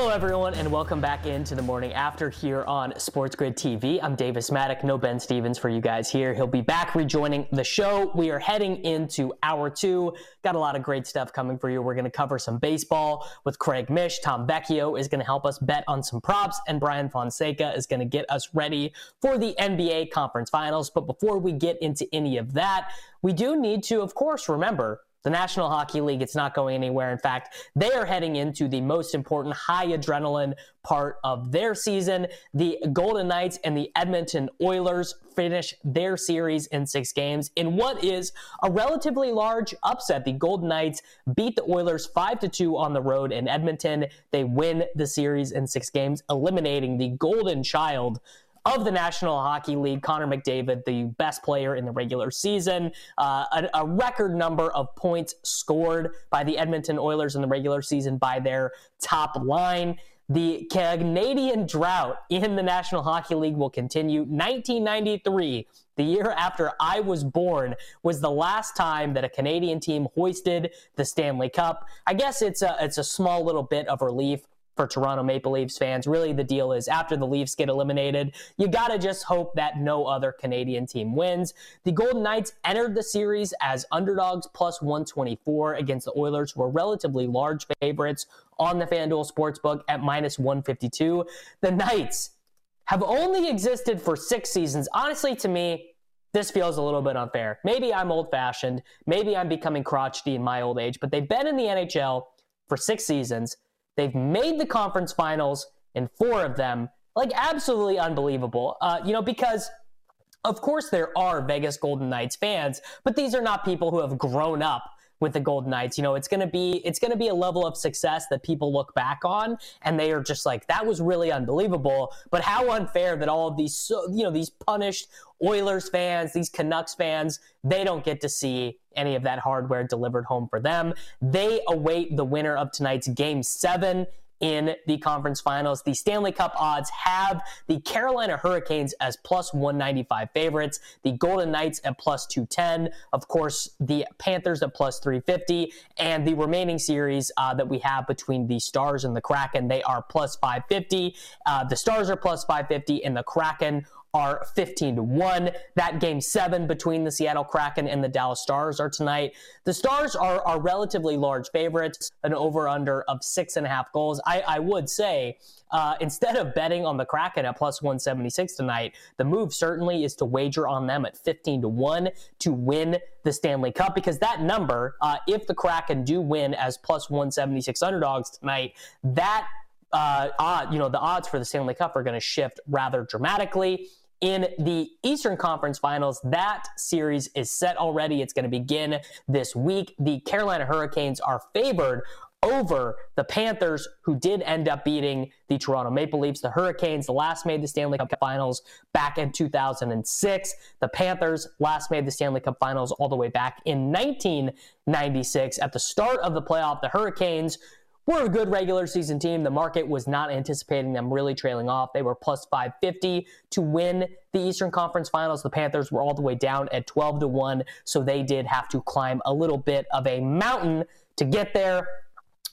Hello, everyone, and welcome back into the morning after here on Sports Grid TV. I'm Davis Mattek, no Ben Stevens for you guys here. He'll be back rejoining the show. We are heading into hour two. Got a lot of great stuff coming for you. We're going to cover some baseball with Craig Mish. Tom Vecchio is going to help us bet on some props, and Bryan Fonseca is going to get us ready for the NBA Conference Finals. But before we get into any of that, we do need to, of course, remember the National Hockey League, it's not going anywhere. In fact, they are heading into the most important high adrenaline part of their season. The Golden Knights and the Edmonton Oilers finish their series in six games in what is a relatively large upset. The Golden Knights beat the Oilers 5 to 2 on the road in Edmonton. They win the series in six games, eliminating the Golden Child of the National Hockey League, Connor McDavid, the best player in the regular season, uh, a, a, record number of points scored by the Edmonton Oilers in the regular season by their top line. The Canadian drought in the National Hockey League will continue. 1993, the year after I was born, was the last time that a Canadian team hoisted the Stanley Cup. I guess it's a it's a small little bit of relief for Toronto Maple Leafs fans. Really, the deal is after the Leafs get eliminated, you got to just hope that no other Canadian team wins. The Golden Knights entered the series as underdogs plus 124 against the Oilers, who are relatively large favorites on the FanDuel Sportsbook at minus 152. The Knights have only existed for six seasons. Honestly, to me, this feels a little bit unfair. Maybe I'm old fashioned. Maybe I'm becoming crotchety in my old age, but they've been in the NHL for six seasons. They've made the conference finals in four of them. Like, absolutely unbelievable. Uh, you know, because of course there are Vegas Golden Knights fans, but these are not people who have grown up with the Golden Knights. You know, it's going to be it's going to be a level of success that people look back on and they are just like that was really unbelievable. But how unfair that all of these so, you know these punished Oilers fans, these Canucks fans, they don't get to see any of that hardware delivered home for them. They await the winner of tonight's game seven in the conference finals. The Stanley Cup odds have the Carolina Hurricanes as plus 195 favorites, the Golden Knights at plus 210, of course, the Panthers at plus 350, and the remaining series uh, that we have between the Stars and the Kraken, they are plus 550. Uh, the Stars are plus 550, and the Kraken are 15 to 1. That game seven between the Seattle Kraken and the Dallas Stars are tonight. The Stars are, are relatively large favorites, an over under of six and a half goals. I, I would say, uh, instead of betting on the Kraken at plus 176 tonight, the move certainly is to wager on them at 15 to 1 to win the Stanley Cup because that number, uh, if the Kraken do win as plus 176 underdogs tonight, that uh, odd, you know, the odds for the Stanley Cup are going to shift rather dramatically. In the Eastern Conference Finals, that series is set already. It's going to begin this week. The Carolina Hurricanes are favored over the Panthers, who did end up beating the Toronto Maple Leafs. The Hurricanes last made the Stanley Cup Finals back in 2006. The Panthers last made the Stanley Cup Finals all the way back in 1996. At the start of the playoff, the Hurricanes were a good regular season team. The market was not anticipating them really trailing off. They were plus 550 to win the Eastern Conference Finals. The Panthers were all the way down at 12 to 1, so they did have to climb a little bit of a mountain to get there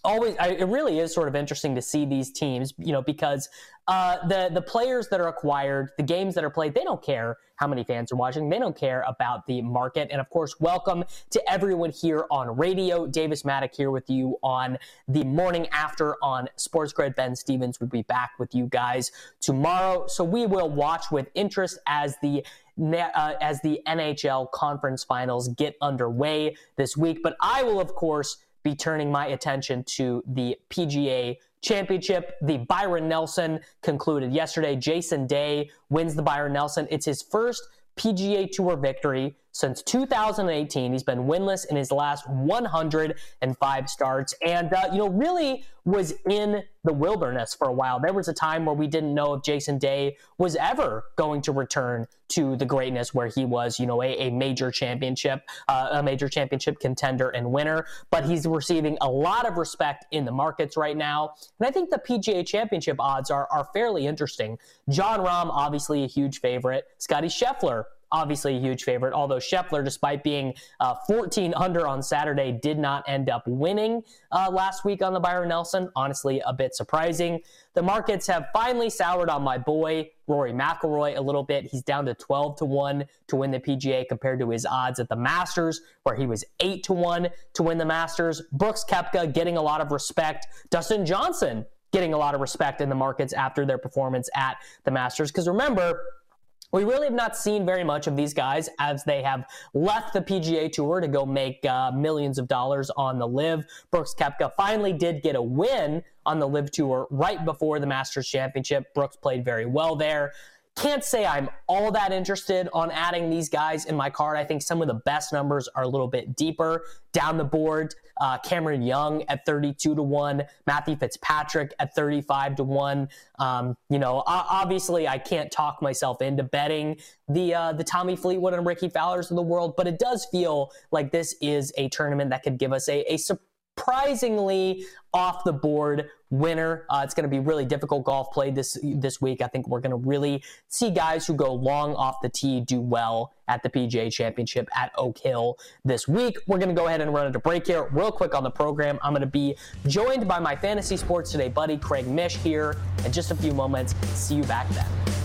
always I, it really is sort of interesting to see these teams you know because uh, the the players that are acquired the games that are played they don't care how many fans are watching. They don't care about the market. And of course welcome to everyone here on radio. Davis Mattek here with you on the morning after on sports grid. Ben stevens will be back with you guys tomorrow. So we will watch with interest as the uh, as the NHL conference finals get underway this week. But I will, of course, be turning my attention to the PGA Championship. The Byron Nelson concluded yesterday. Jason Day wins the Byron Nelson. It's his first PGA Tour victory since 2018. He's been winless in his last 105 starts, and uh, you know really was in the wilderness for a while. There was a time where we didn't know if Jason Day was ever going to return to the greatness where he was, you know, a, a major championship, uh, a major championship contender and winner. But he's receiving a lot of respect in the markets right now, and I think the PGA Championship odds are are fairly interesting. Jon Rahm, obviously a huge favorite. Scotty Scheffler, obviously a huge favorite, although Scheffler, despite being uh, 14 under on Saturday, did not end up winning uh, last week on the Byron Nelson. Honestly, a bit surprising. The markets have finally soured on my boy, Rory McIlroy, a little bit. He's down to 12 to 1 to win the PGA compared to his odds at the Masters, where he was 8 to 1 to win the Masters. Brooks Koepka getting a lot of respect. Dustin Johnson getting a lot of respect in the markets after their performance at the Masters. Because remember, we really have not seen very much of these guys as they have left the PGA Tour to go make uh, millions of dollars on the LIV. Brooks Koepka finally did get a win on the LIV Tour right before the Masters Championship. Brooks played very well there. Can't say I'm all that interested on adding these guys in my card. I think some of the best numbers are a little bit deeper down the board. Uh, Cameron Young at 32 to 1, Matthew Fitzpatrick at 35 to 1. Um, you know, obviously I can't talk myself into betting the uh, the Tommy Fleetwood and Ricky Fowlers of the world, but it does feel like this is a tournament that could give us a, a surprisingly off the board winner. Uh, it's going to be really difficult golf played this this week. I think we're going to really see guys who go long off the tee do well at the PGA Championship at Oak Hill this week. We're going to go ahead and run into break here real quick on the program. I'm going to be joined by my fantasy sports today buddy Craig Mish here in just a few moments. See you back then.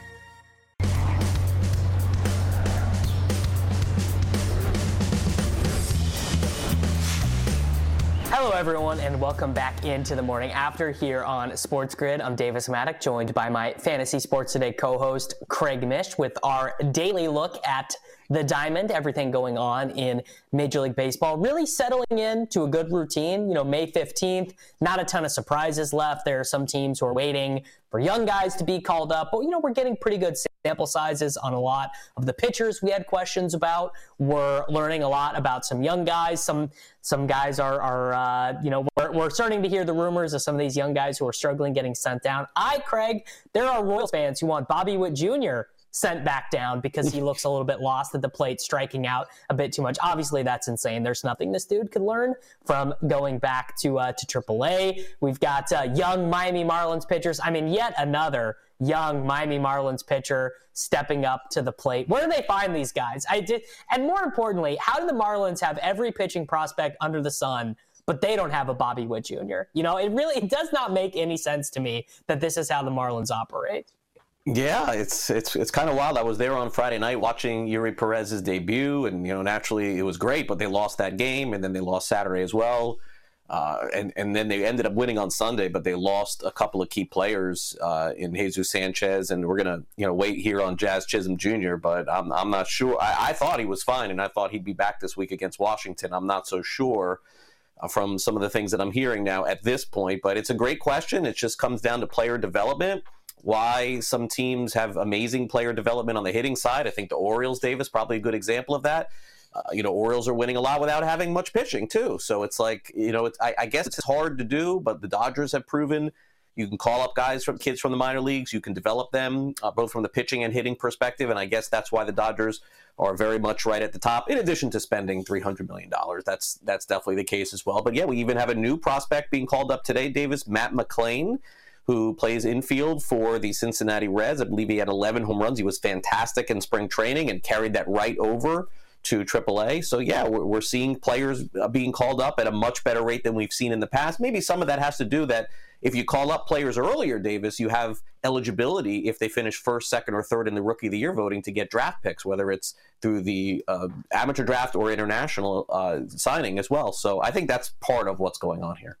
Hello, everyone, and welcome back into the morning after here on Sports Grid. I'm Davis Mattek, joined by my Fantasy Sports Today co host, Craig Mish, with our daily look at the diamond, everything going on in Major League Baseball, really settling in to a good routine. You know, May 15th, not a ton of surprises left. There are some teams who are waiting for young guys to be called up, but, you know, we're getting pretty good sample sizes on a lot of the pitchers we had questions about. We're learning a lot about some young guys. Some some guys are, are uh, you know, we're, we're starting to hear the rumors of some of these young guys who are struggling getting sent down. I, Craig, there are Royals fans who want Bobby Witt Jr sent back down because he looks a little bit lost at the plate, striking out a bit too much. Obviously, that's insane. There's nothing this dude could learn from going back to uh, to AAA. We've got uh, young Miami Marlins pitchers. I mean, yet another young Miami Marlins pitcher stepping up to the plate. Where do they find these guys? I did, and more importantly, how do the Marlins have every pitching prospect under the sun? But they don't have a Bobby Witt Jr. You know, it really it does not make any sense to me that this is how the Marlins operate. Yeah, it's it's it's kind of wild. I was there on Friday night watching Eury Perez's debut, and you know, naturally it was great, but they lost that game, and then they lost Saturday as well, uh, and and then they ended up winning on Sunday, but they lost a couple of key players uh, in Jesus Sanchez, and we're gonna you know wait here on Jazz Chisholm Jr., but I'm I'm not sure. I, I thought he was fine, and I thought he'd be back this week against Washington. I'm not so sure uh, from some of the things that I'm hearing now at this point, but it's a great question. It just comes down to player development why some teams have amazing player development on the hitting side. I think the Orioles, Davis, probably a good example of that. Uh, you know, Orioles are winning a lot without having much pitching too. So it's like, you know, I, I, guess it's hard to do, but the Dodgers have proven you can call up guys from kids from the minor leagues. You can develop them uh, both from the pitching and hitting perspective. And I guess that's why the Dodgers are very much right at the top. In addition to spending three hundred million dollars, that's that's definitely the case as well. But yeah, we even have a new prospect being called up today, Davis Matt McLain who plays infield for the Cincinnati Reds. I believe he had 11 home runs. He was fantastic in spring training and carried that right over to AAA. So yeah, we're, seeing players uh, being called up at a much better rate than we've seen in the past. Maybe some of that has to do that if you call up players earlier, Davis, you have eligibility if they finish first, second, or third in the Rookie of the Year voting to get draft picks, whether it's through the uh, amateur draft or international uh, signing as well. So I think that's part of what's going on here.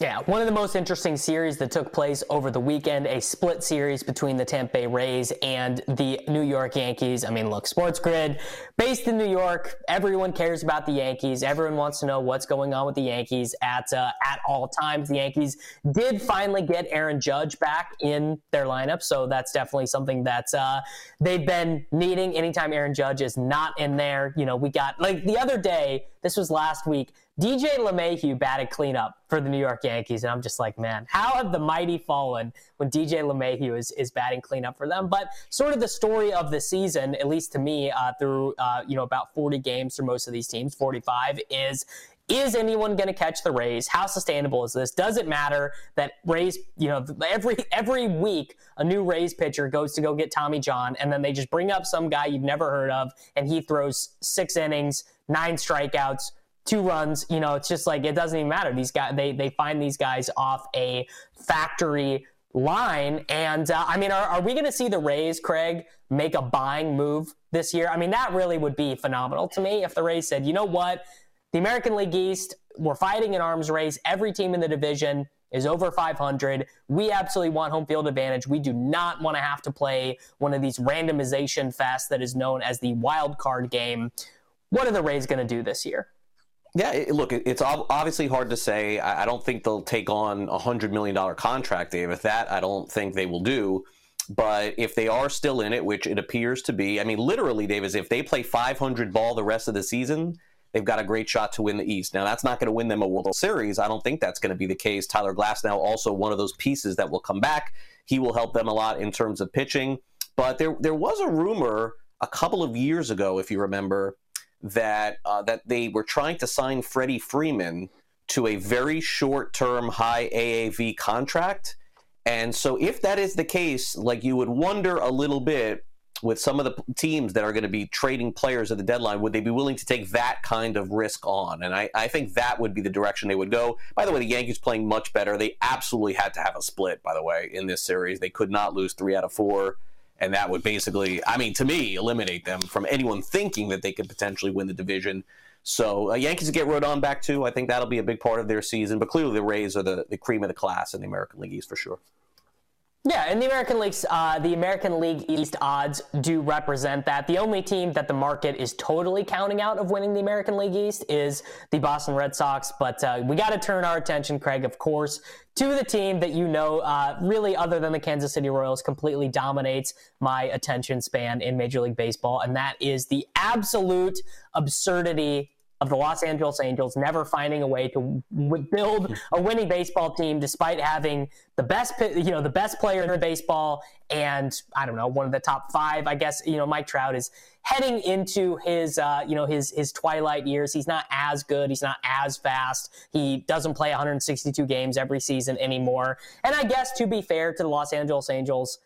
Yeah, one of the most interesting series that took place over the weekend, a split series between the Tampa Bay Rays and the New York Yankees. I mean, look, Sports Grid, based in New York, everyone cares about the Yankees. Everyone wants to know what's going on with the Yankees at uh, at all times. The Yankees did finally get Aaron Judge back in their lineup, so that's definitely something that uh, they've been needing. Anytime Aaron Judge is not in there, you know, we got like the other day. This was last week. DJ LeMahieu batted cleanup for the New York Yankees, and I'm just like, man, how have the mighty fallen when DJ LeMahieu is, is batting cleanup for them? But sort of the story of the season, at least to me, uh, through uh, you know about 40 games for most of these teams, 45, is is anyone going to catch the Rays? How sustainable is this? Does it matter that Rays, you know, every every week a new Rays pitcher goes to go get Tommy John, and then they just bring up some guy you've never heard of, and he throws six innings, nine strikeouts two runs. You know, it's just like it doesn't even matter. These guys, they they find these guys off a factory line, and uh, I mean, are, are we going to see the Rays, Craig, make a buying move this year? I mean, that really would be phenomenal to me if the Rays said, you know what, the American League East, we're fighting an arms race. Every team in the division is over 500. We absolutely want home field advantage. We do not want to have to play one of these randomization fests that is known as the wild card game. What are the Rays going to do this year? Yeah, it, look, it's obviously hard to say. I don't think they'll take on a hundred million dollar contract, Dave. If That I don't think they will do. But if they are still in it, which it appears to be, I mean, literally, Davis, if they play 500 ball the rest of the season, they've got a great shot to win the East. Now, that's not going to win them a World Series. I don't think that's going to be the case. Tyler Glasnow also one of those pieces that will come back. He will help them a lot in terms of pitching. But there, there was a rumor a couple of years ago, if you remember, that uh, that they were trying to sign Freddie Freeman to a very short-term, high AAV contract. And so, if that is the case, like you would wonder a little bit with some of the teams that are going to be trading players at the deadline, would they be willing to take that kind of risk on? And I, I think that would be the direction they would go. By the way, the Yankees playing much better. They absolutely had to have a split, by the way, in this series. They could not lose three out of four and that would basically, I mean, to me, eliminate them from anyone thinking that they could potentially win the division. So uh, Yankees get Rodon back too. I think that'll be a big part of their season. But clearly, the Rays are the, the cream of the class in the American League East for sure. Yeah, and the American League, uh, the American League East odds do represent that. The only team that the market is totally counting out of winning the American League East is the Boston Red Sox. But uh, we got to turn our attention, Craig, of course, to the team that you know, uh, really, other than the Kansas City Royals, completely dominates my attention span in Major League Baseball, and that is the absolute absurdity of the Los Angeles Angels never finding a way to w- build a winning baseball team despite having the best you know the best player in baseball and I don't know one of the top 5 I guess you know Mike Trout is heading into his uh, you know his his twilight years. He's not as good. He's not as fast. He doesn't play 162 games every season anymore. And I guess to be fair to the Los Angeles Angels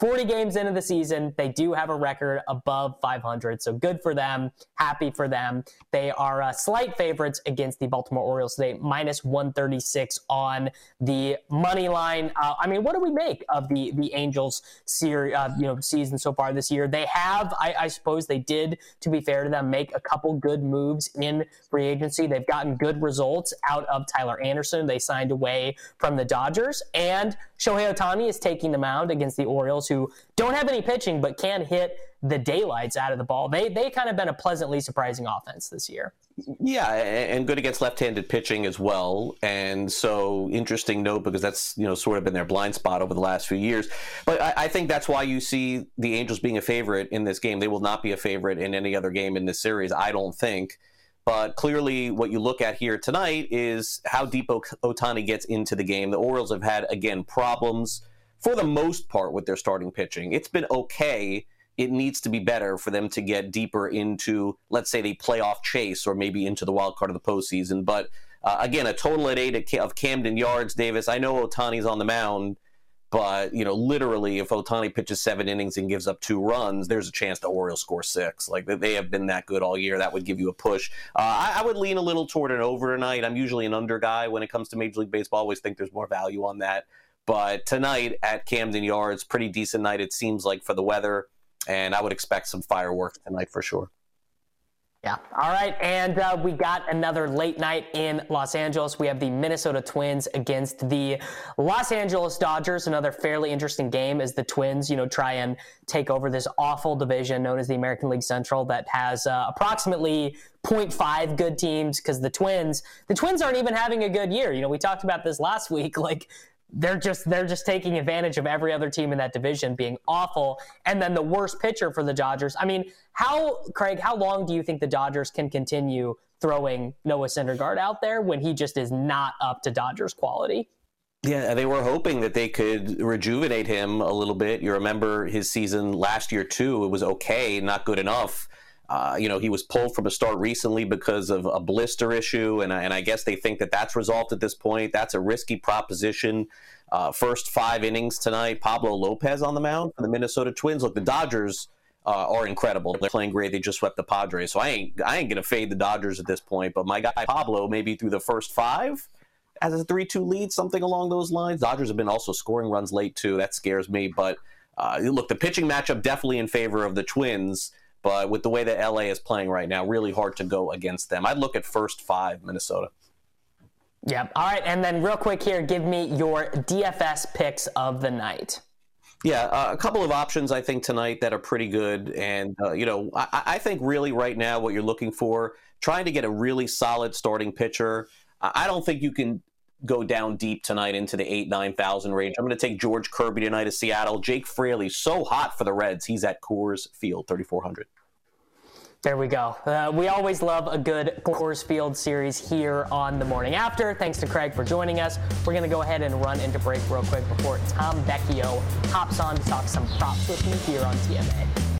40 games into the season, they do have a record above 500. So good for them. Happy for them. They are uh, slight favorites against the Baltimore Orioles today, minus 136 on the money line. Uh, I mean, what do we make of the the Angels series, uh, you know, season so far this year? They have, I, I suppose, they did. To be fair to them, make a couple good moves in free agency. They've gotten good results out of Tyler Anderson. They signed away from the Dodgers, and Shohei Ohtani is taking the mound against the Orioles, who don't have any pitching but can hit the daylights out of the ball. They they kind of been a pleasantly surprising offense this year. Yeah, and good against left-handed pitching as well. And so interesting note because that's you know sort of been their blind spot over the last few years. But I, I think that's why you see the Angels being a favorite in this game. They will not be a favorite in any other game in this series. I don't think. But clearly, what you look at here tonight is how deep Ohtani gets into the game. The Orioles have had, again, problems for the most part with their starting pitching. It's been okay. It needs to be better for them to get deeper into, let's say, the playoff chase or maybe into the wild card of the postseason. But uh, again, a total at eight of Camden Yards, Davis. I know Ohtani's on the mound but you know, literally, if Ohtani pitches seven innings and gives up two runs, there's a chance the Orioles score six. Like they have been that good all year. That would give you a push. Uh, I, I, would lean a little toward an over tonight. I'm usually an under guy when it comes to Major League Baseball. I always think there's more value on that. But tonight at Camden Yards, pretty decent night. It seems like for the weather, and I would expect some fireworks tonight for sure. Yeah. All right. And uh, we got another late night in Los Angeles. We have the Minnesota Twins against the Los Angeles Dodgers. Another fairly interesting game as the Twins, you know, try and take over this awful division known as the American League Central that has uh, approximately 0.5 good teams because the Twins, the Twins aren't even having a good year. You know, we talked about this last week. Like they're just they're just taking advantage of every other team in that division being awful and then the worst pitcher for the Dodgers. I mean, how Craig, how long do you think the Dodgers can continue throwing Noah Syndergaard out there when he just is not up to Dodgers quality? Yeah, they were hoping that they could rejuvenate him a little bit. You remember his season last year too; it was okay, not good enough. Uh, you know, he was pulled from a start recently because of a blister issue, and, and I guess they think that that's resolved at this point. That's a risky proposition. Uh, first five innings tonight, Pablo Lopez on the mound for the Minnesota Twins. Look, the Dodgers uh, are incredible. They're playing great. They just swept the Padres, so I ain't I ain't gonna fade the Dodgers at this point. But my guy Pablo, maybe through the first five, as a three-two lead, something along those lines. Dodgers have been also scoring runs late too. That scares me. But uh, look, the pitching matchup definitely in favor of the Twins. But with the way that LA is playing right now, really hard to go against them. I'd look at first five Minnesota. Yep. All right. And then, real quick here, give me your DFS picks of the night. Yeah, uh, a couple of options I think tonight that are pretty good, and uh, you know I, I, think really right now what you're looking for, trying to get a really solid starting pitcher. I don't think you can go down deep tonight into the eight nine thousand range. I'm going to take George Kirby tonight of Seattle. Jake Fraley so hot for the Reds. He's at Coors Field, 3400. There we go. Uh, we always love a good Coors Field series here on the morning after. Thanks to Craig for joining us. We're going to go ahead and run into break real quick before Tom Vecchio hops on to talk some props with me here on TMA.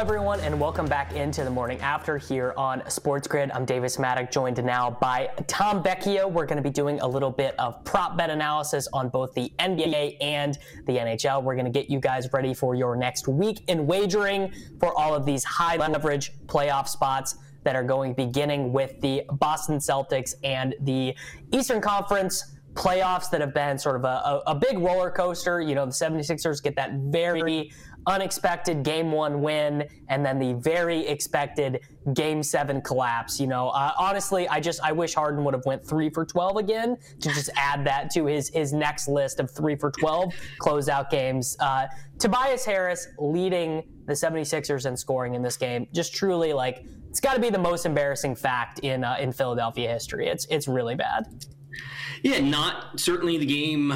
everyone, and welcome back into the morning after here on Sports Grid. I'm Davis Mattek, joined now by Tom Vecchio. We're going to be doing a little bit of prop bet analysis on both the NBA and the NHL. We're going to get you guys ready for your next week in wagering for all of these high leverage playoff spots that are going beginning with the Boston Celtics and the Eastern Conference playoffs that have been sort of a, a, a, big roller coaster. You know, the 76ers get that very unexpected game one win and then the very expected game seven collapse. You know, uh, honestly, I just I wish Harden would have went three for 12 again to just add that to his his next list of three for 12 closeout games. Uh, Tobias Harris leading the 76ers in scoring in this game. Just truly like it's got to be the most embarrassing fact in uh, in Philadelphia history. It's it's really bad. Yeah, not certainly the game.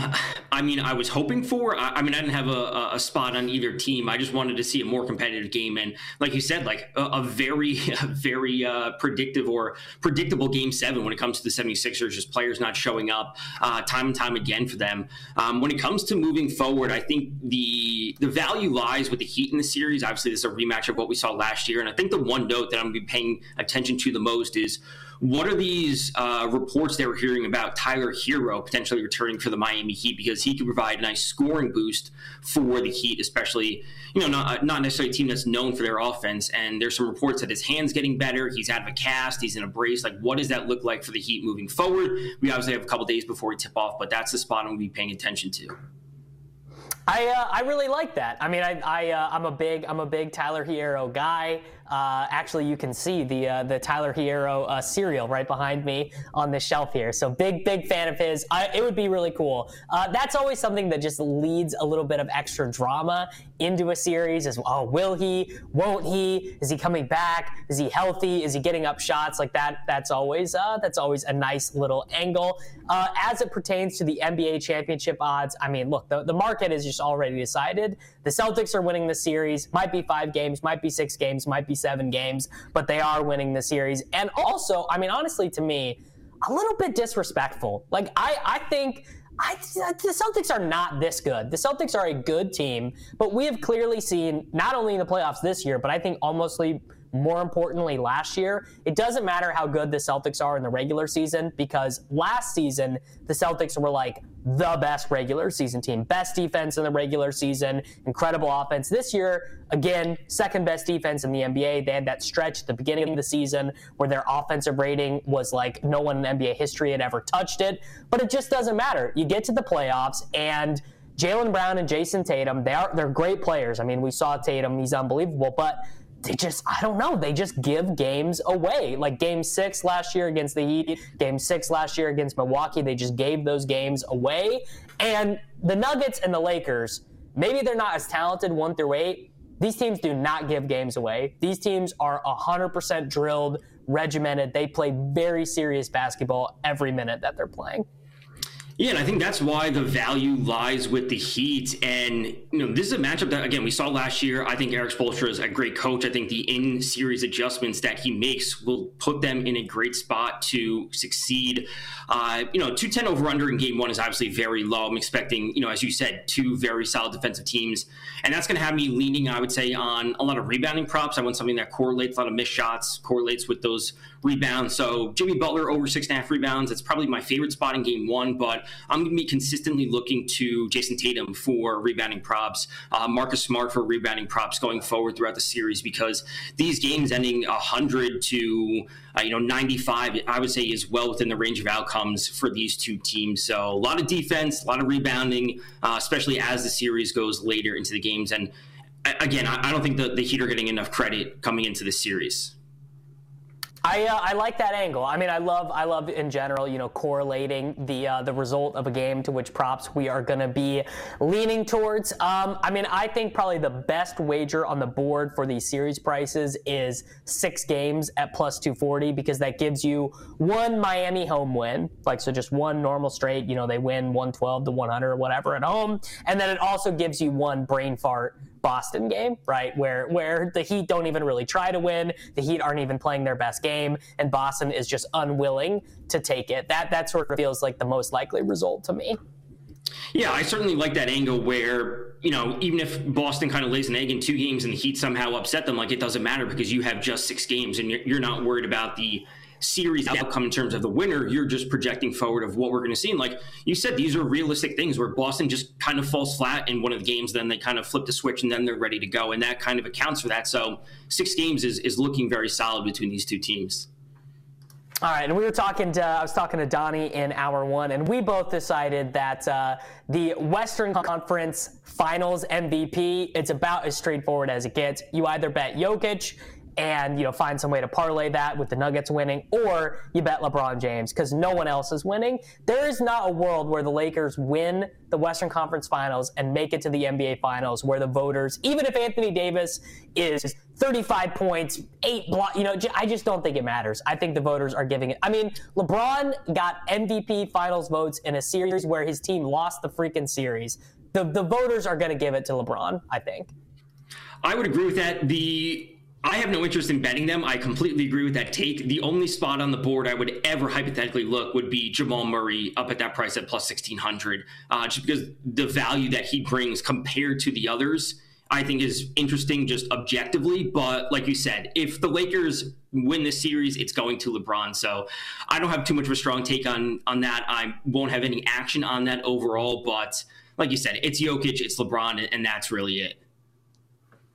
I mean, I was hoping for. I, I mean, I didn't have a, a, spot on either team. I just wanted to see a more competitive game, and like you said, like a, a very, a very uh, predictive or predictable game seven when it comes to the 76ers. Just players not showing up uh, time and time again for them. Um, when it comes to moving forward, I think the the value lies with the Heat in the series. Obviously, this is a rematch of what we saw last year, and I think the one note that I'm going to be paying attention to the most is what are these uh, reports they were hearing about Tyler Herro potentially returning for the Miami Heat because he could provide a nice scoring boost for the Heat, especially you know not not necessarily a team that's known for their offense. And there's some reports that his hands getting better. He's out of a cast. He's in a brace. Like what does that look like for the Heat moving forward? We obviously have a couple days before we tip off, but that's the spot I'm going to be paying attention to. I, uh, I really like that. I mean, I, I uh, I'm a big I'm a big Tyler Herro guy. Uh, actually, you can see the uh, the Tyler Herro uh, cereal right behind me on this shelf here. So big, big fan of his. I, it would be really cool. Uh, that's always something that just leads a little bit of extra drama into a series. Is oh, will he? Won't he? Is he coming back? Is he healthy? Is he getting up shots like that? That's always uh, that's always a nice little angle. Uh, as it pertains to the NBA championship odds, I mean, look, the, the market is just already decided. The Celtics are winning the series. Might be five games, might be six games, might be seven games, but they are winning the series. And also, I mean, honestly, to me, a little bit disrespectful. Like, I, I think. I, the Celtics are not this good. The Celtics are a good team, but we have clearly seen not only in the playoffs this year, but I think almost more importantly last year, it doesn't matter how good the Celtics are in the regular season because last season the Celtics were like the best regular season team, best defense in the regular season, incredible offense. This year, again, second best defense in the NBA. They had that stretch at the beginning of the season where their offensive rating was like no one in NBA history had ever touched it. But it just doesn't matter. You get to the playoffs and Jaylen Brown and Jayson Tatum, they are they're great players. I mean, we saw Tatum, he's unbelievable, but they just I don't know, they just give games away. Like game 6 last year against the Heat, game 6 last year against Milwaukee, they just gave those games away. And the Nuggets and the Lakers, maybe they're not as talented 1 through 8. These teams do not give games away. These teams are 100% drilled, regimented. They play very serious basketball every minute that they're playing. Yeah, and I think that's why the value lies with the Heat. And you know, this is a matchup that again we saw last year. I think Erik Spoelstra is a great coach. I think the in-series adjustments that he makes will put them in a great spot to succeed. Uh, you know, two ten over under in Game One is obviously very low. I'm expecting, you know, as you said, two very solid defensive teams, and that's going to have me leaning, I would say, on a lot of rebounding props. I want something that correlates a lot of missed shots, correlates with those rebounds. So Jimmy Butler over six and a half rebounds. It's probably my favorite spot in game one, but I'm going to be consistently looking to Jayson Tatum for rebounding props, uh, Marcus Smart for rebounding props going forward throughout the series because these games ending 100 to uh, you know 95, I would say is well within the range of outcomes for these two teams. So a lot of defense, a lot of rebounding, uh, especially as the series goes later into the games. And again, I, I don't think the, the Heat are getting enough credit coming into this series. I, uh, I like that angle. I mean, I love I love in general, you know, correlating the uh, the result of a game to which props we are going to be leaning towards. Um, I mean, I think probably the best wager on the board for these series prices is six games at plus 240 because that gives you one Miami home win, like so just one normal straight. You know, they win 112 to 100 or whatever at home, and then it also gives you one brain fart Boston game, right? Where where the Heat don't even really try to win, the Heat aren't even playing their best game, and Boston is just unwilling to take it. That that sort of feels like the most likely result to me. Yeah, I certainly like that angle where, you know, even if Boston kind of lays an egg in two games and the Heat somehow upset them, like it doesn't matter because you have just six games and you're, you're not worried about the series outcome in terms of the winner. You're just projecting forward of what we're going to see. And like you said, these are realistic things where Boston just kind of falls flat in one of the games, then they kind of flip the switch and then they're ready to go. And that kind of accounts for that. So six games is, is looking very solid between these two teams. All right, and we were talking to I was talking to Donnie in hour one, and we both decided that uh, the Western Conference Finals MVP it's about as straightforward as it gets. You either bet Jokic, and you know find some way to parlay that with the Nuggets winning, or you bet LeBron James because no one else is winning. There is not a world where the Lakers win the Western Conference Finals and make it to the NBA Finals where the voters, even if Anthony Davis is 35 points, eight block, you know, I just don't think it matters. I think the voters are giving it. I mean, LeBron got MVP Finals votes in a series where his team lost the freaking series. The the voters are going to give it to LeBron. I think. I would agree with that. The I have no interest in betting them. I completely agree with that take. The only spot on the board I would ever hypothetically look would be Jamal Murray up at that price at plus 1600, uh, just because the value that he brings compared to the others, I think is interesting just objectively. But like you said, if the Lakers win this series, it's going to LeBron. So I don't have too much of a strong take on on that. I won't have any action on that overall. But like you said, it's Jokic, it's LeBron, and that's really it.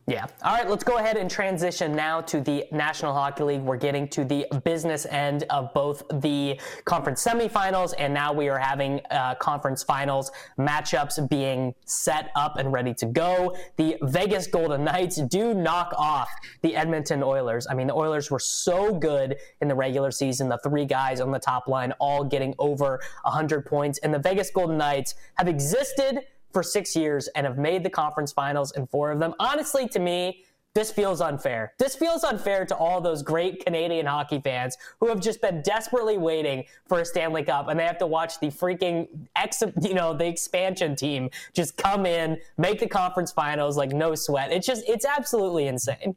Yeah. All right, let's go ahead and transition now to the National Hockey League. We're getting to the business end of both the conference semifinals, and now we are having uh, conference finals matchups being set up and ready to go. The Vegas Golden Knights do knock off the Edmonton Oilers. I mean, the Oilers were so good in the regular season, the three guys on the top line all getting over 100 points, and the Vegas Golden Knights have existed for six years and have made the conference finals in four of them. Honestly, to me, this feels unfair. This feels unfair to all those great Canadian hockey fans who have just been desperately waiting for a Stanley Cup and they have to watch the freaking ex, you know, the expansion team just come in, make the conference finals like no sweat. It's just it's absolutely insane.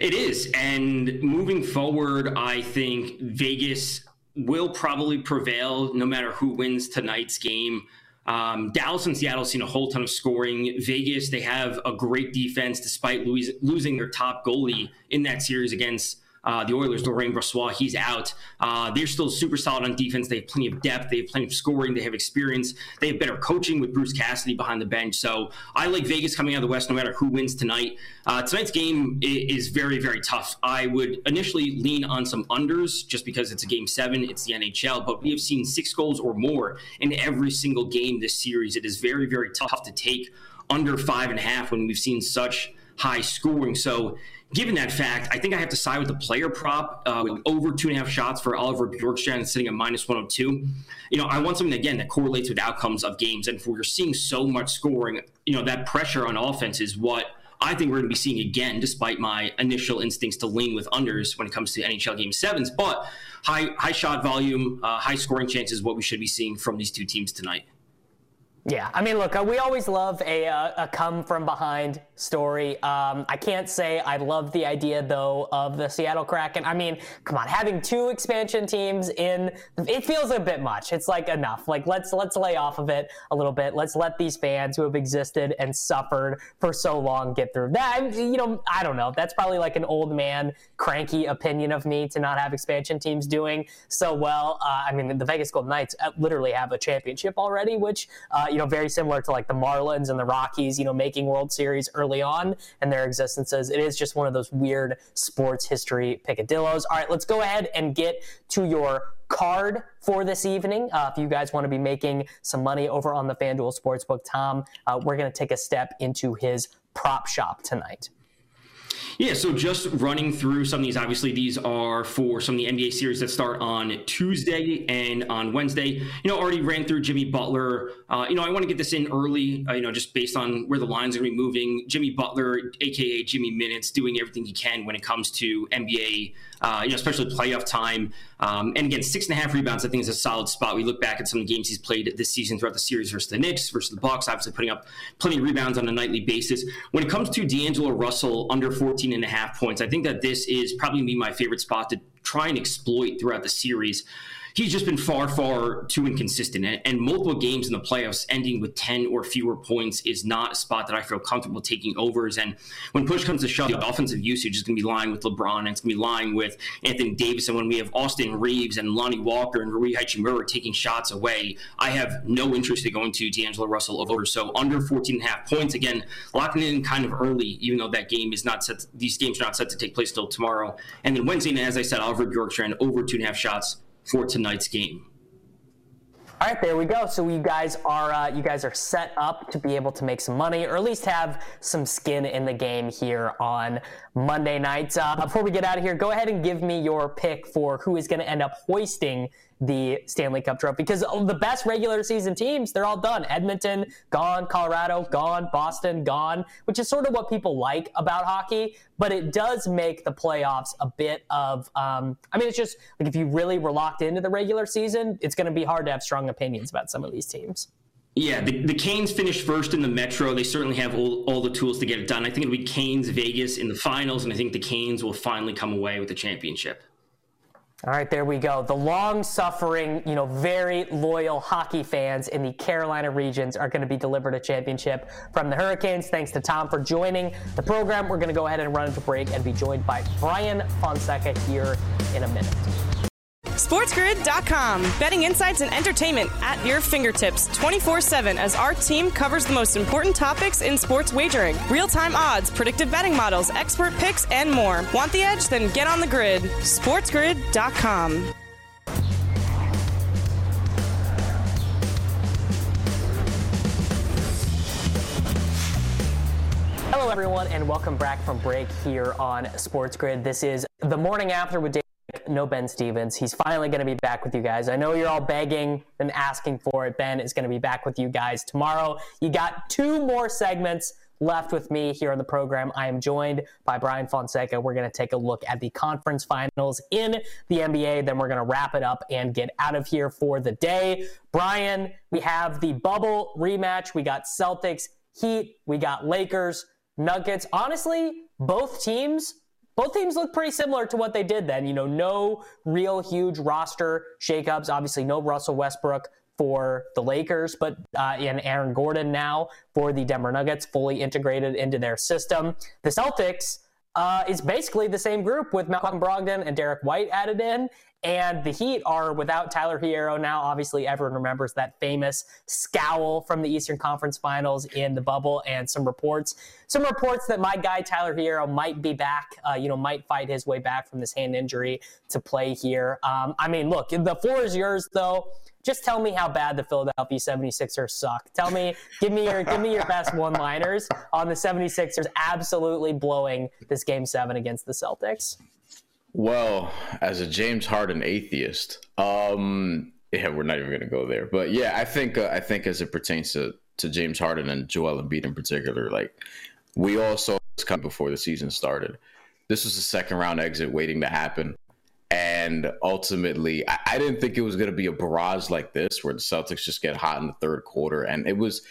It is. And moving forward, I think Vegas will probably prevail no matter who wins tonight's game. Um, Dallas and Seattle seen a whole ton of scoring. Vegas, they have a great defense despite losing their top goalie in that series against uh, the Oilers, Laurent Brossoit, he's out. Uh, they're still super solid on defense. They have plenty of depth. They have plenty of scoring. They have experience. They have better coaching with Bruce Cassidy behind the bench. So I like Vegas coming out of the West no matter who wins tonight. Uh, tonight's game is very, very tough. I would initially lean on some unders just because it's a game seven, it's the NHL, but we have seen six goals or more in every single game this series. It is very, very tough to take under five and a half when we've seen such high scoring. So given that fact, I think I have to side with the player prop uh, with over two and a half shots for Oliver Bjorkstrand sitting at minus 102. You know, I want something again that correlates with outcomes of games. And if we're seeing so much scoring, you know, that pressure on offense is what I think we're going to be seeing again, despite my initial instincts to lean with unders when it comes to NHL Game Sevens. But high high shot volume, uh, high scoring chances, what we should be seeing from these two teams tonight. Yeah, I mean, look, uh, we always love a, uh, a come from behind story. Um, I can't say I love the idea though of the Seattle Kraken. I mean, come on, having two expansion teams in it feels a bit much. It's like enough. Like let's let's lay off of it a little bit. Let's let these fans who have existed and suffered for so long get through that. You know, I don't know. That's probably like an old man cranky opinion of me to not have expansion teams doing so well. Uh, I mean, the Vegas Golden Knights uh, literally have a championship already, which uh, you know, very similar to like the Marlins and the Rockies, you know, making World Series early on in their existences. It is just one of those weird sports history picadillos. All right, let's go ahead and get to your card for this evening. Uh, if you guys want to be making some money over on the FanDuel Sportsbook, Tom, uh, we're going to take a step into his prop shop tonight. Yeah, so just running through some of these. Obviously, these are for some of the NBA series that start on Tuesday and on Wednesday. You know, already ran through Jimmy Butler. Uh, you know, I want to get this in early. Uh, you know, just based on where the lines are going to be moving. Jimmy Butler, aka Jimmy Minutes, doing everything he can when it comes to NBA uh, you know, especially playoff time. Um, and again, six and a half rebounds, I think, is a solid spot. We look back at some of the games he's played this season throughout the series versus the Knicks, versus the Bucks, obviously putting up plenty of rebounds on a nightly basis. When it comes to D'Angelo Russell under 14 and a half points, I think that this is probably be my favorite spot to try and exploit throughout the series he's just been far, far too inconsistent. And, and, multiple games in the playoffs ending with 10 or fewer points is not a spot that I feel comfortable taking overs. And when push comes to shove, the offensive usage is going to be lying with LeBron and it's going to be lying with Anthony Davis. And when we have Austin Reaves and Lonnie Walker and Rui Hachimura taking shots away, I have no interest in going to D'Angelo Russell over. So under 14 and a half points, again, locking in kind of early, even though that game is not set, these games are not set to take place till tomorrow. And then Wednesday night, as I said, Oliver Bjorkstrand over two and a half shots for tonight's game. All right, there we go. So you guys are uh, you guys are set up to be able to make some money, or at least have some skin in the game here on Monday night. Uh, before we get out of here, go ahead and give me your pick for who is going to end up hoisting the Stanley Cup trophy because the best regular season teams, they're all done. Edmonton, gone. Colorado, gone. Boston, gone, which is sort of what people like about hockey. But it does make the playoffs a bit of, um, I mean, it's just like if you really were locked into the regular season, it's going to be hard to have strong opinions about some of these teams. Yeah, the, the Canes finished first in the Metro. They certainly have all, all the tools to get it done. I think it'll be Canes Vegas in the finals, and I think the Canes will finally come away with the championship. All right, there we go. The long suffering, you know, very loyal hockey fans in the Carolina regions are going to be delivered a championship from the Hurricanes. Thanks to Tom for joining the program. We're going to go ahead and run into break and be joined by Bryan Fonseca here in a minute. SportsGrid.com. Betting insights and entertainment at your fingertips 24 7 as our team covers the most important topics in sports wagering real time odds, predictive betting models, expert picks, and more. Want the edge? Then get on the grid. SportsGrid.com. Hello, everyone, and welcome back from break here on Sports Grid. This is the morning after with Dave no Ben Stevens. He's finally going to be back with you guys. I know you're all begging and asking for it. Ben is going to be back with you guys tomorrow. You got two more segments left with me here on the program. I am joined by Bryan Fonseca. We're going to take a look at the conference finals in the NBA. Then we're going to wrap it up and get out of here for the day. Bryan, we have the bubble rematch. We got Celtics, Heat, we got Lakers, Nuggets. Honestly, both teams both teams look pretty similar to what they did then. You know, no real huge roster shakeups. Obviously, no Russell Westbrook for the Lakers, but uh, and Aaron Gordon now for the Denver Nuggets, fully integrated into their system. The Celtics uh, is basically the same group with Malcolm Brogdon and Derrick White added in. And the Heat are without Tyler Herro now. Obviously, everyone remembers that famous scowl from the Eastern Conference Finals in the bubble, and some reports, some reports that my guy Tyler Herro might be back. Uh, you know, might fight his way back from this hand injury to play here. Um, I mean, look, the floor is yours, though just tell me how bad the Philadelphia 76ers suck. Tell me, give me your give me your best one-liners on the 76ers absolutely blowing this game 7 against the Celtics. Well, as a James Harden atheist, um yeah, we're not even going to go there. But yeah, I think uh, I think as it pertains to to James Harden and Joel Embiid in particular, like we all saw this come before the season started. This was a second round exit waiting to happen. And ultimately, I, I didn't think it was going to be a barrage like this, where the Celtics just get hot in the third quarter. And it was,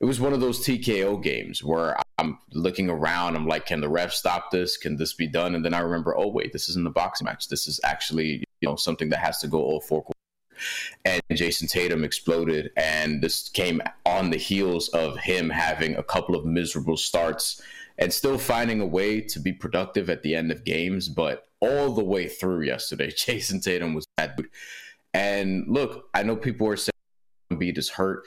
it was one of those TKO games where I'm looking around. I'm like, can the ref stop this? Can this be done? And then I remember, oh wait, this isn't a boxing match. This is actually you know something that has to go all four quarters. And Jayson Tatum exploded, and this came on the heels of him having a couple of miserable starts and still finding a way to be productive at the end of games. But all the way through yesterday, Jayson Tatum was bad. And look, I know people are saying Embiid is hurt.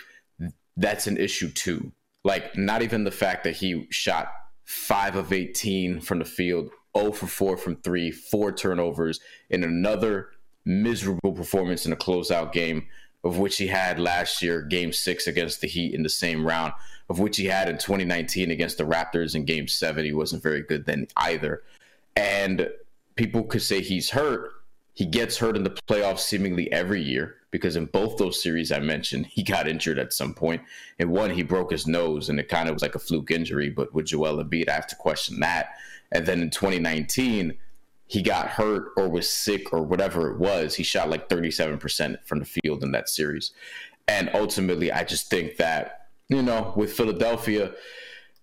That's an issue too. Like, not even the fact that he shot five of 18 from the field, 0 for 4 from three, four turnovers in another miserable performance in a closeout game, of which he had last year, game six against the Heat in the same round of which he had in 2019 against the Raptors in game seven. He wasn't very good then either. And people could say he's hurt. He gets hurt in the playoffs seemingly every year because in both those series I mentioned, he got injured at some point. In one, he broke his nose and it kind of was like a fluke injury. But with Joel Embiid, I have to question that. And then in 2019, he got hurt or was sick or whatever it was. He shot like 37% from the field in that series. And ultimately, I just think that you know, with Philadelphia,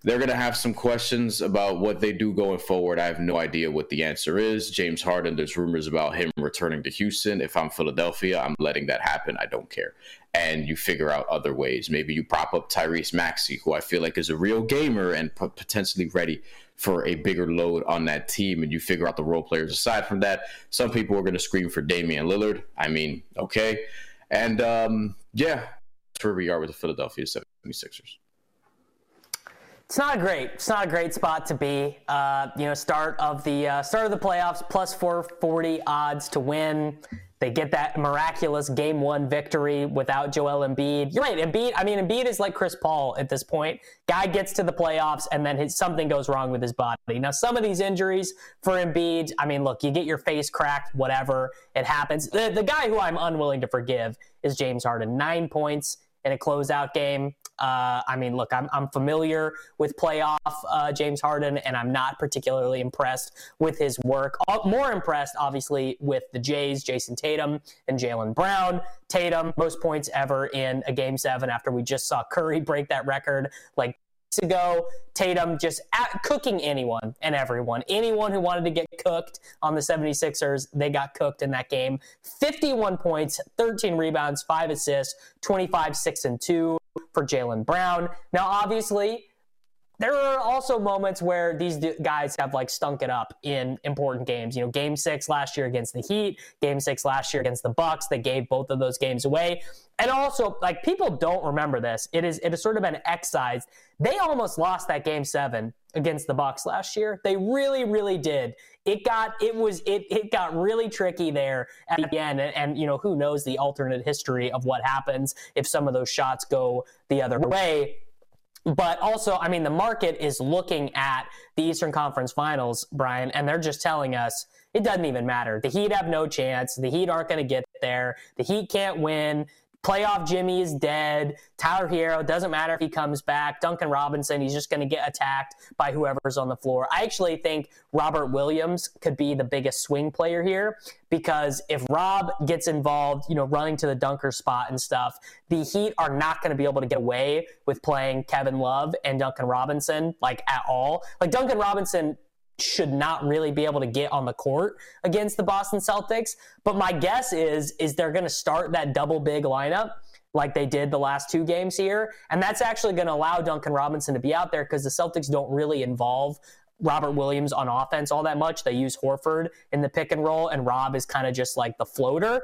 they're going to have some questions about what they do going forward. I have no idea what the answer is. James Harden, there's rumors about him returning to Houston. If I'm Philadelphia, I'm letting that happen. I don't care. And you figure out other ways. Maybe you prop up Tyrese Maxey, who I feel like is a real gamer and p- potentially ready for a bigger load on that team. And you figure out the role players aside from that. Some people are going to scream for Damian Lillard. I mean, okay. And um, yeah, that's where we are with the Philadelphia 76ers. It's not great. It's not a great spot to be. Uh, you know, start of the uh, start of the playoffs, plus 440 odds to win. They get that miraculous game one victory without Joel Embiid. You're right, Embiid. I mean, Embiid is like Chris Paul at this point. Guy gets to the playoffs and then his, something goes wrong with his body. Now, some of these injuries for Embiid, I mean, look, you get your face cracked, whatever, it happens. The, the guy who I'm unwilling to forgive is James Harden. Nine points in a closeout game. Uh, I mean, look, I'm, I'm familiar with playoff uh, James Harden, and I'm not particularly impressed with his work. More impressed, obviously, with the Jays, Jayson Tatum and Jaylen Brown. Tatum, most points ever in a game seven after we just saw Curry break that record like ago, Tatum just cooking anyone and everyone. Anyone who wanted to get cooked on the 76ers, they got cooked in that game. 51 points, 13 rebounds, 5 assists, 25, 6, and 2 for Jaylen Brown. Now, obviously, there are also moments where these guys have like stunk it up in important games. You know, game six last year against the Heat, game six last year against the Bucks. They gave both of those games away. And also, like people don't remember this. It is it has sort of been excised. They almost lost that game seven against the Bucks last year. They really, really did. It got it was it it got really tricky there at the end. And, and you know, who knows the alternate history of what happens if some of those shots go the other way. But also, I mean, the market is looking at the Eastern Conference Finals, Bryan, and they're just telling us it doesn't even matter. The Heat have no chance. The Heat aren't going to get there. The Heat can't win. Playoff Jimmy is dead. Tyler Herro doesn't matter if he comes back. Duncan Robinson, he's just going to get attacked by whoever's on the floor. I actually think Robert Williams could be the biggest swing player here because if Rob gets involved, you know, running to the dunker spot and stuff, the Heat are not going to be able to get away with playing Kevin Love and Duncan Robinson like at all. Like Duncan Robinson should not really be able to get on the court against the Boston Celtics. But my guess is is they're going to start that double big lineup like they did the last two games here. And that's actually going to allow Duncan Robinson to be out there because the Celtics don't really involve Robert Williams on offense all that much. They use Horford in the pick and roll, and Rob is kind of just like the floater.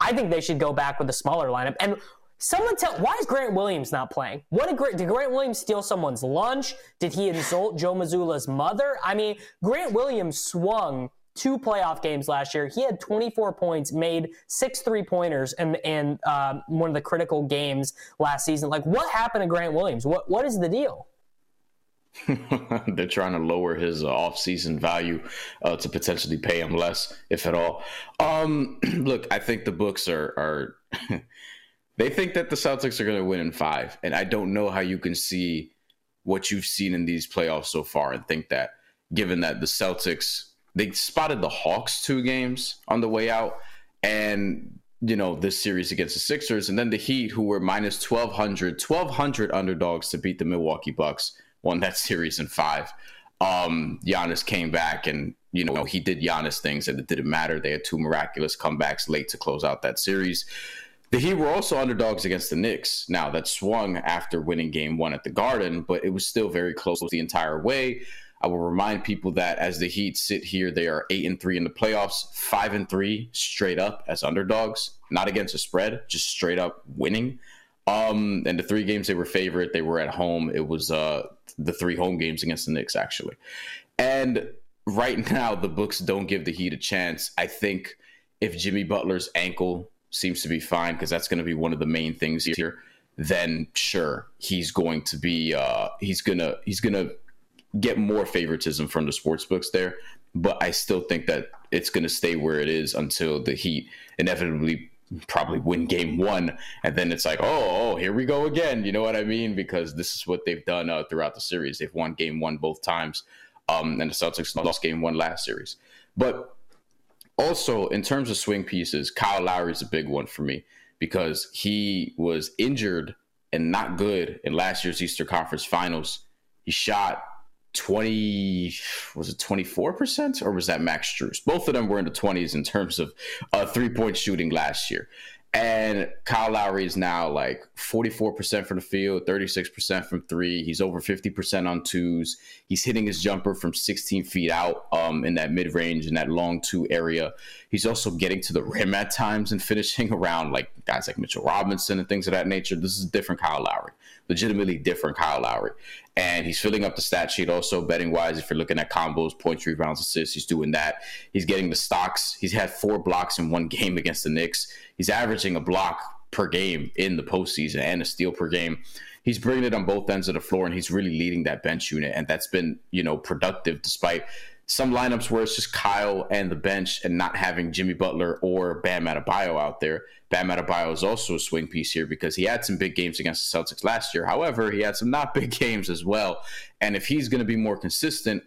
I think they should go back with a smaller lineup. And someone tell why is Grant Williams not playing? What did, did Grant Williams steal someone's lunch? Did he insult Joe Mazzulla's mother? I mean, Grant Williams swung two playoff games last year. He had 24 points, made six three pointers, and and um, one of the critical games last season. Like, what happened to Grant Williams? What what is the deal? They're trying to lower his uh, off-season value uh, to potentially pay him less, if at all. Um, look, I think the books are are they think that the Celtics are going to win in five, and I don't know how you can see what you've seen in these playoffs so far and think that, given that the Celtics they spotted the Hawks two games on the way out, and you know this series against the Sixers, and then the Heat, who were minus 1200, 1200 underdogs to beat the Milwaukee Bucks, won that series in five. Um, Giannis came back and you know he did Giannis things and it didn't matter. They had two miraculous comebacks late to close out that series. The Heat were also underdogs against the Knicks. Now that swung after winning Game One at the Garden, but it was still very close the entire way. I will remind people that as the Heat sit here, they are eight and three in the playoffs, five and three straight up as underdogs, not against a spread, just straight up winning. Um, and the three games they were favorite, they were at home. It was uh the three home games against the Knicks actually. And right now, the books don't give the Heat a chance. I think if Jimmy Butler's ankle seems to be fine, because that's going to be one of the main things here, then sure, he's going to be uh he's gonna he's gonna get more favoritism from the sports books there, but I still think that it's going to stay where it is until the Heat inevitably probably win game one and then it's like oh, oh here we go again you know what i mean? Because this is what they've done uh, throughout the series. They've won game one both times um, and the celtics lost game one last series. But also in terms of swing pieces kyle lowry is a big one for me because he was injured and not good in last year's eastern conference finals he shot 20 was it 24% or was that Max Strus? Both of them were in the 20s in terms of uh, three point shooting last year. And Kyle Lowry is now like 44% from the field, 36% from three. He's over 50% on twos. He's hitting his jumper from 16 feet out um, in that mid range, in that long two area. He's also getting to the rim at times and finishing around like guys like Mitchell Robinson and things of that nature. This is a different Kyle Lowry, legitimately different Kyle Lowry. And he's filling up the stat sheet also betting wise. If you're looking at combos, points, rebounds, assists, he's doing that. He's getting the stocks. He's had four blocks in one game against the Knicks. He's averaging a block per game in the postseason and a steal per game. He's bringing it on both ends of the floor, and he's really leading that bench unit, and that's been you know productive despite some lineups where it's just Kyle and the bench and not having Jimmy Butler or Bam Adebayo out there. Bam Adebayo is also a swing piece here because he had some big games against the Celtics last year. However, he had some not big games as well. And if he's going to be more consistent,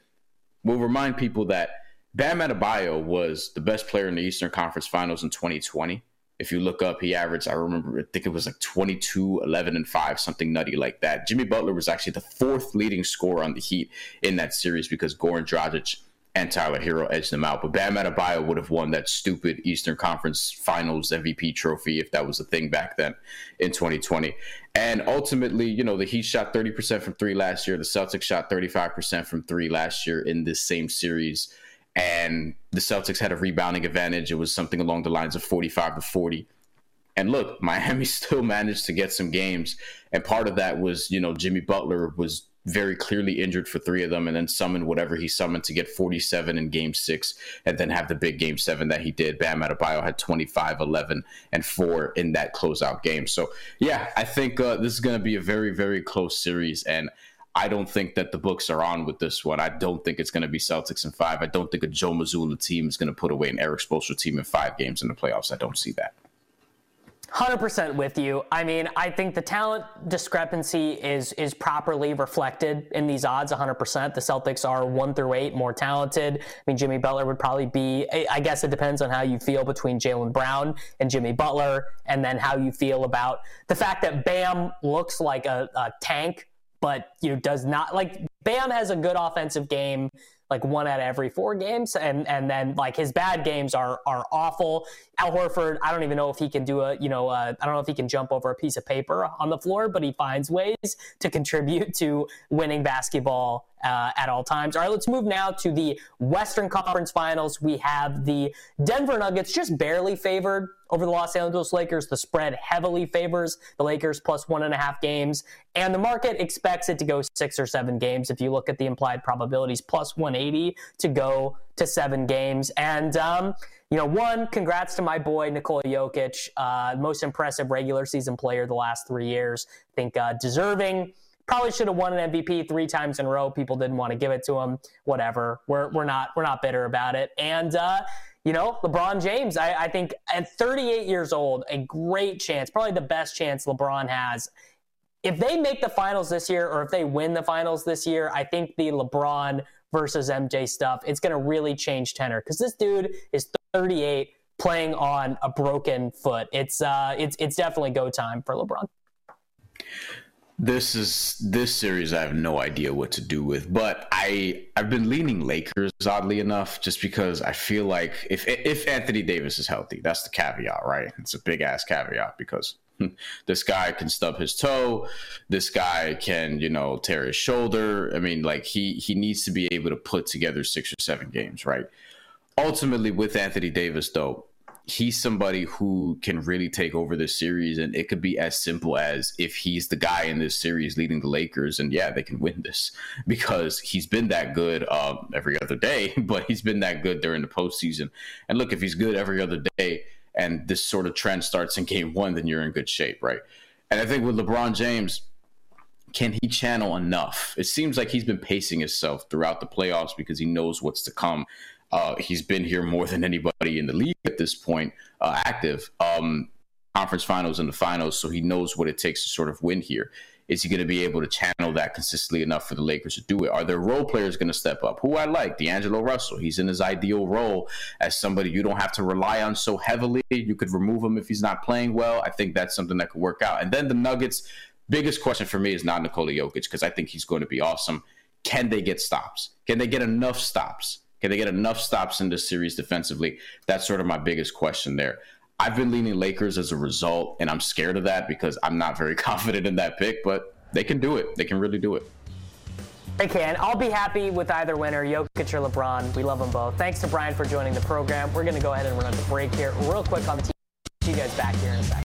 we'll remind people that Bam Adebayo was the best player in the Eastern Conference Finals in 2020. If you look up, he averaged, I remember, I think it was like 22, 11, and 5, something nutty like that. Jimmy Butler was actually the fourth leading scorer on the Heat in that series because Goran Dragic and Tyler Herro edged them out. But Bam Adebayo would have won that stupid Eastern Conference Finals MVP trophy if that was a thing back then in 2020. And ultimately, you know, the Heat shot 30% from three last year. The Celtics shot 35% from three last year in this same series. And the Celtics had a rebounding advantage. It was something along the lines of 45 to 40. And look, Miami still managed to get some games. And part of that was, you know, Jimmy Butler was very clearly injured for three of them and then summoned whatever he summoned to get 47 in game six and then have the big game seven that he did. Bam Adebayo had 25, 11, and four in that closeout game. So, yeah, I think uh, this is going to be a very, very close series. And I don't think that the books are on with this one. I don't think it's going to be Celtics in five. I don't think a Joe Mazzulla team is going to put away an Erik Spoelstra team in five games in the playoffs. I don't see that. 100% with you. I mean, I think the talent discrepancy is is properly reflected in these odds 100%. The Celtics are 1 through 8 more talented. I mean, Jimmy Butler would probably be I guess it depends on how you feel between Jaylen Brown and Jimmy Butler and then how you feel about the fact that Bam looks like a, a tank but you know does not like Bam has a good offensive game like one out of every four games, and and then like his bad games are are awful. Al Horford, I don't even know if he can do a you know uh, I don't know if he can jump over a piece of paper on the floor, but he finds ways to contribute to winning basketball uh, at all times. All right, let's move now to the Western Conference Finals. We have the Denver Nuggets just barely favored over the Los Angeles Lakers. The spread heavily favors the Lakers plus one and a half games, and the market expects it to go six or seven games. If you look at the implied probabilities, plus 180 to go to seven games. And, um, you know, one, congrats to my boy, Nikola Jokic, uh, most impressive regular season player the last three years. I think uh, deserving probably should have won an MVP three times in a row. People didn't want to give it to him. Whatever. We're we're not we're not bitter about it. And uh, you know, LeBron James, I, I think at 38 years old, a great chance, probably the best chance LeBron has. If they make the finals this year, or if they win the finals this year, I think the LeBron versus MJ stuff, it's going to really change tenor because this dude is 38 playing on a broken foot. It's uh, it's it's definitely go time for LeBron. This is this series I have no idea what to do with, but I I've been leaning Lakers oddly enough just because I feel like if if Anthony Davis is healthy, that's the caveat, right? It's a big ass caveat because this guy can stub his toe, this guy can, you know, tear his shoulder. I mean, like he he needs to be able to put together 6 or 7 games, right? Ultimately with Anthony Davis though, he's somebody who can really take over this series and it could be as simple as if he's the guy in this series leading the lakers and yeah they can win this because he's been that good um, every other day but he's been that good during the postseason and look if he's good every other day and this sort of trend starts in game one then you're in good shape right and i think with lebron james can he channel enough? It seems like he's been pacing himself throughout the playoffs because he knows what's to come. Uh, he's been here more than anybody in the league at this point, uh, active. Um, conference finals and the finals, so he knows what it takes to sort of win here. Is he going to be able to channel that consistently enough for the Lakers to do it? Are their role players going to step up? Who I like, D'Angelo Russell. He's in his ideal role as somebody you don't have to rely on so heavily. You could remove him if he's not playing well. I think that's something that could work out. And then the Nuggets, biggest question for me is not Nikola Jokic because I think he's going to be awesome. Can they get stops? Can they get enough stops? Can they get enough stops in this series defensively? That's sort of my biggest question there. I've been leaning Lakers as a result, and I'm scared of that because I'm not very confident in that pick, but they can do it. They can really do it. They can. I'll be happy with either winner, Jokic or LeBron. We love them both. Thanks to Bryan for joining the program. We're going to go ahead and run a break here real quick on the team. See you guys back here in a second.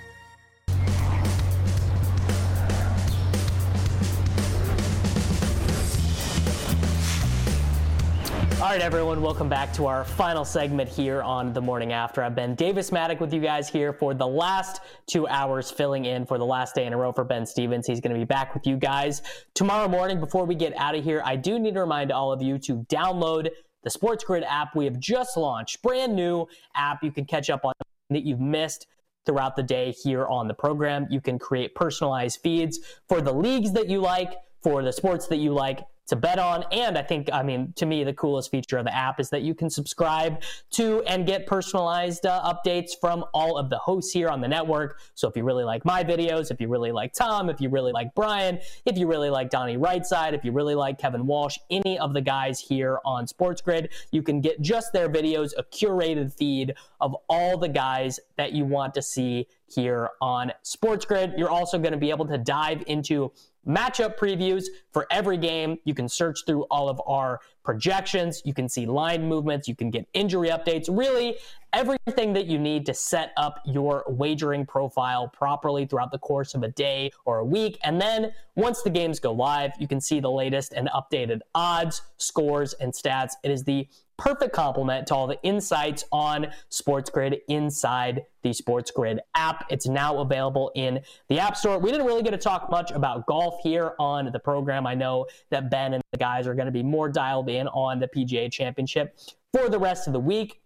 All right, everyone, welcome back to our final segment here on The Morning After. I've been Davis Mattek with you guys here for the last two hours, filling in for the last day in a row for Ben Stevens. He's going to be back with you guys tomorrow morning. Before we get out of here, I do need to remind all of you to download the Sports Grid app we have just launched. Brand new app you can catch up on that you've missed throughout the day here on the program. You can create personalized feeds for the leagues that you like, for the sports that you like to bet on. And I think, I mean, to me, the coolest feature of the app is that you can subscribe to and get personalized uh, updates from all of the hosts here on the network. So if you really like my videos, if you really like Tom, if you really like Bryan, if you really like Donnie Rightside, if you really like Kevin Walsh, any of the guys here on Sports Grid, you can get just their videos, a curated feed of all the guys that you want to see here on Sports Grid. You're also going to be able to dive into matchup previews for every game. You can search through all of our projections. You can see line movements. You can get injury updates. Really, everything that you need to set up your wagering profile properly throughout the course of a day or a week. And then once the games go live, you can see the latest and updated odds, scores, and stats. It is the perfect complement to all the insights on Sports Grid inside the Sports Grid app. It's now available in the App Store. We didn't really get to talk much about golf here on the program. I know that Ben and the guys are going to be more dialed in on the PGA Championship for the rest of the week.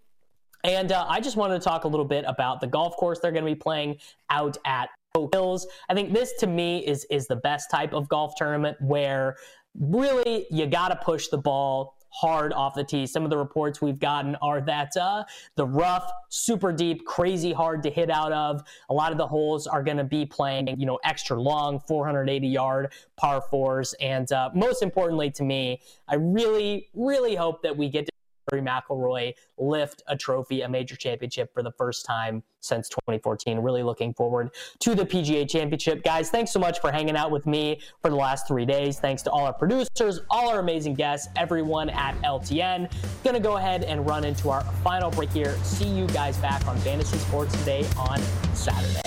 And uh, I just wanted to talk a little bit about the golf course they're going to be playing out at Oak Hills. I think this to me is is the best type of golf tournament where really you got to push the ball hard off the tee. Some of the reports we've gotten are that uh, the rough, super deep, crazy hard to hit out of. A lot of the holes are going to be playing, you know, extra long, 480 yard par fours. And uh, most importantly to me, I really, really hope that we get to McIlroy lift a trophy, a major championship for the first time since 2014. Really looking forward to the PGA Championship. Guys, thanks so much for hanging out with me for the last three days. Thanks to all our producers, all our amazing guests, everyone at LTN. Gonna go ahead and run into our final break here. See you guys back on Fantasy Sports today on Saturday.